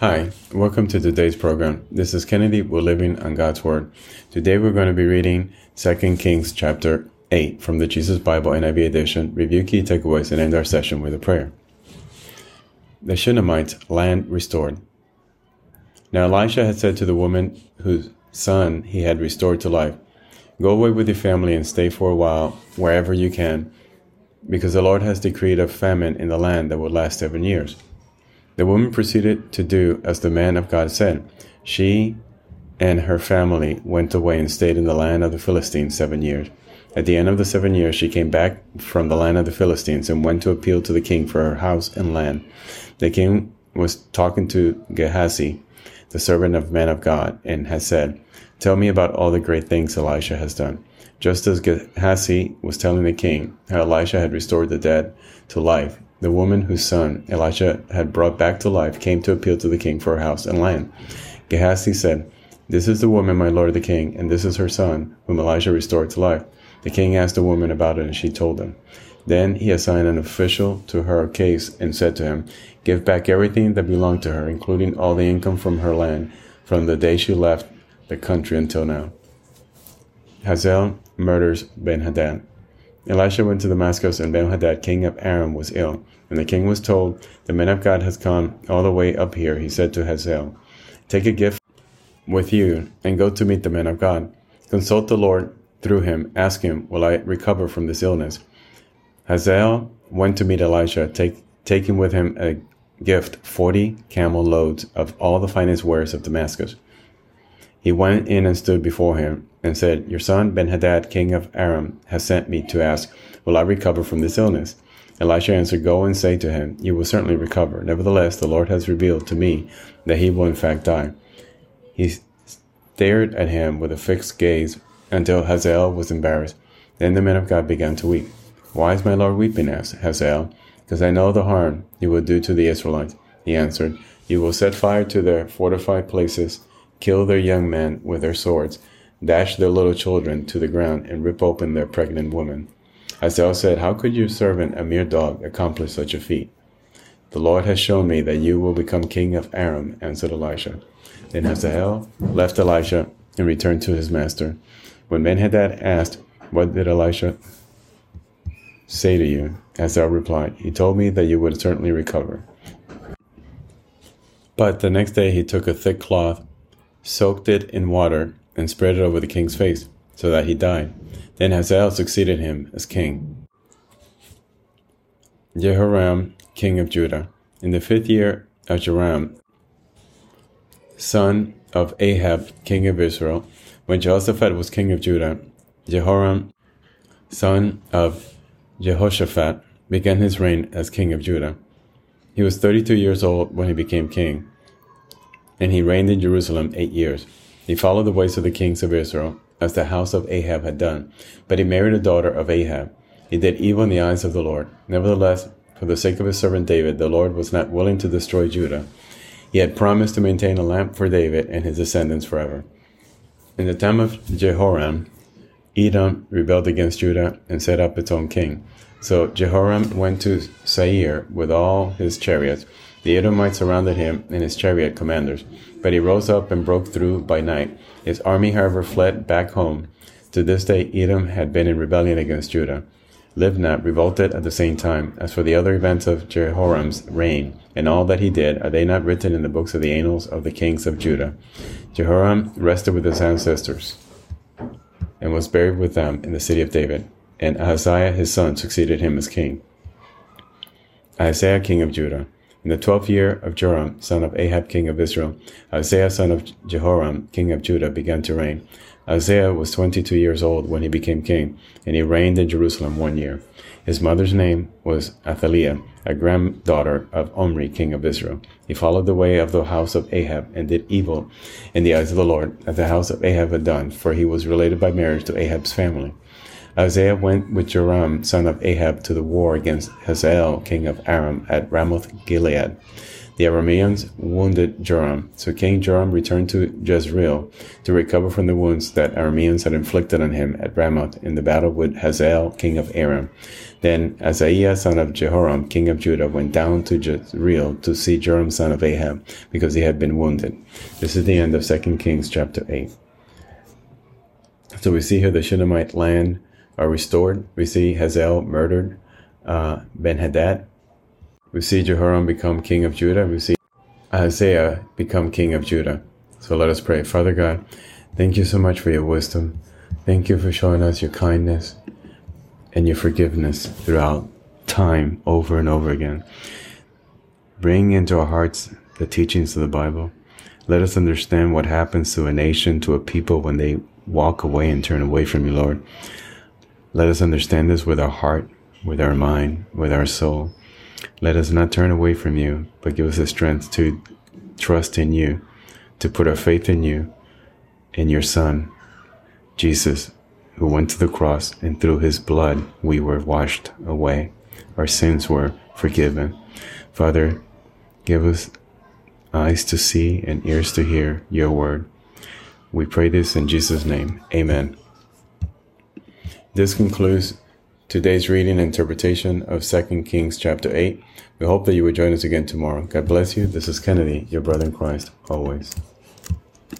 Hi, welcome to today's program. This is Kennedy. We're living on God's Word. Today we're going to be reading 2 Kings chapter 8 from the Jesus Bible NIV edition, review key takeaways, and end our session with a prayer. The Shunammite land restored. Now Elisha had said to the woman whose son he had restored to life, Go away with your family and stay for a while wherever you can, because the Lord has decreed a famine in the land that will last seven years. The woman proceeded to do as the man of God said. She and her family went away and stayed in the land of the Philistines seven years. At the end of the seven years, she came back from the land of the Philistines and went to appeal to the king for her house and land. The king was talking to Gehazi, the servant of man of God, and had said, Tell me about all the great things Elisha has done. Just as Gehazi was telling the king how Elisha had restored the dead to life, the woman whose son Elisha had brought back to life came to appeal to the king for her house and land. Gehazi said, This is the woman, my lord the king, and this is her son, whom Elisha restored to life. The king asked the woman about it, and she told him. Then he assigned an official to her case and said to him, Give back everything that belonged to her, including all the income from her land, from the day she left the country until now. Hazael murders Ben Hadad. Elisha went to Damascus, and Ben-Hadad, king of Aram, was ill. When the king was told, The man of God has come all the way up here, he said to Hazael, Take a gift with you, and go to meet the man of God. Consult the Lord through him. Ask him, Will I recover from this illness? Hazael went to meet Elisha, take, taking with him a gift, forty camel loads of all the finest wares of Damascus. He went in and stood before him and said, Your son Ben-Hadad, king of Aram, has sent me to ask, Will I recover from this illness? Elisha answered, Go and say to him, You will certainly recover. Nevertheless, the Lord has revealed to me that he will in fact die. He stared at him with a fixed gaze until Hazael was embarrassed. Then the man of God began to weep. Why is my Lord weeping? asked Hazael. Because I know the harm you will do to the Israelites. He answered, You will set fire to their fortified places kill their young men with their swords, dash their little children to the ground, and rip open their pregnant women. Hazael said, How could your servant, a mere dog, accomplish such a feat? The Lord has shown me that you will become king of Aram, answered Elisha. Then Hazael left Elisha and returned to his master. When Benhadad asked, What did Elisha say to you? Hazael replied, He told me that you would certainly recover. But the next day he took a thick cloth soaked it in water, and spread it over the king's face, so that he died. Then Hazael succeeded him as king. Jehoram, king of Judah. In the fifth year of Joram, son of Ahab, king of Israel, when Jehoshaphat was king of Judah, Jehoram, son of Jehoshaphat, began his reign as king of Judah. He was 32 years old when he became king and he reigned in Jerusalem eight years. He followed the ways of the kings of Israel, as the house of Ahab had done. But he married a daughter of Ahab. He did evil in the eyes of the Lord. Nevertheless, for the sake of his servant David, the Lord was not willing to destroy Judah. He had promised to maintain a lamp for David and his descendants forever. In the time of Jehoram, Edom rebelled against Judah and set up its own king. So Jehoram went to Seir with all his chariots the Edomites surrounded him and his chariot commanders, but he rose up and broke through by night. His army, however, fled back home. To this day, Edom had been in rebellion against Judah. Libnah revolted at the same time. As for the other events of Jehoram's reign and all that he did, are they not written in the books of the annals of the kings of Judah? Jehoram rested with his ancestors and was buried with them in the city of David. And Ahaziah his son succeeded him as king. Ahaziah king of Judah. In the twelfth year of Joram, son of Ahab, king of Israel, Ahaziah, son of Jehoram, king of Judah, began to reign. Ahaziah was twenty-two years old when he became king, and he reigned in Jerusalem one year. His mother's name was Athaliah, a granddaughter of Omri, king of Israel. He followed the way of the house of Ahab and did evil in the eyes of the Lord, as the house of Ahab had done, for he was related by marriage to Ahab's family. Ahaziah went with Joram, son of Ahab, to the war against Hazael, king of Aram, at Ramoth Gilead. The Arameans wounded Joram, so King Joram returned to Jezreel to recover from the wounds that Arameans had inflicted on him at Ramoth in the battle with Hazael, king of Aram. Then Azariah, son of Jehoram, king of Judah, went down to Jezreel to see Joram, son of Ahab, because he had been wounded. This is the end of 2 Kings chapter 8. So we see here the Shunammite land are restored. We see Hazael murdered uh, Ben Hadad. We see Jehoram become king of Judah. We see Ahaziah become king of Judah. So let us pray. Father God, thank you so much for your wisdom. Thank you for showing us your kindness and your forgiveness throughout time over and over again. Bring into our hearts the teachings of the Bible. Let us understand what happens to a nation, to a people when they walk away and turn away from you, Lord. Let us understand this with our heart, with our mind, with our soul. Let us not turn away from you, but give us the strength to trust in you, to put our faith in you, in your Son, Jesus, who went to the cross, and through his blood we were washed away. Our sins were forgiven. Father, give us eyes to see and ears to hear your word. We pray this in Jesus' name. Amen. This concludes today's reading and interpretation of 2 Kings chapter 8. We hope that you will join us again tomorrow. God bless you. This is Kennedy, your brother in Christ, always.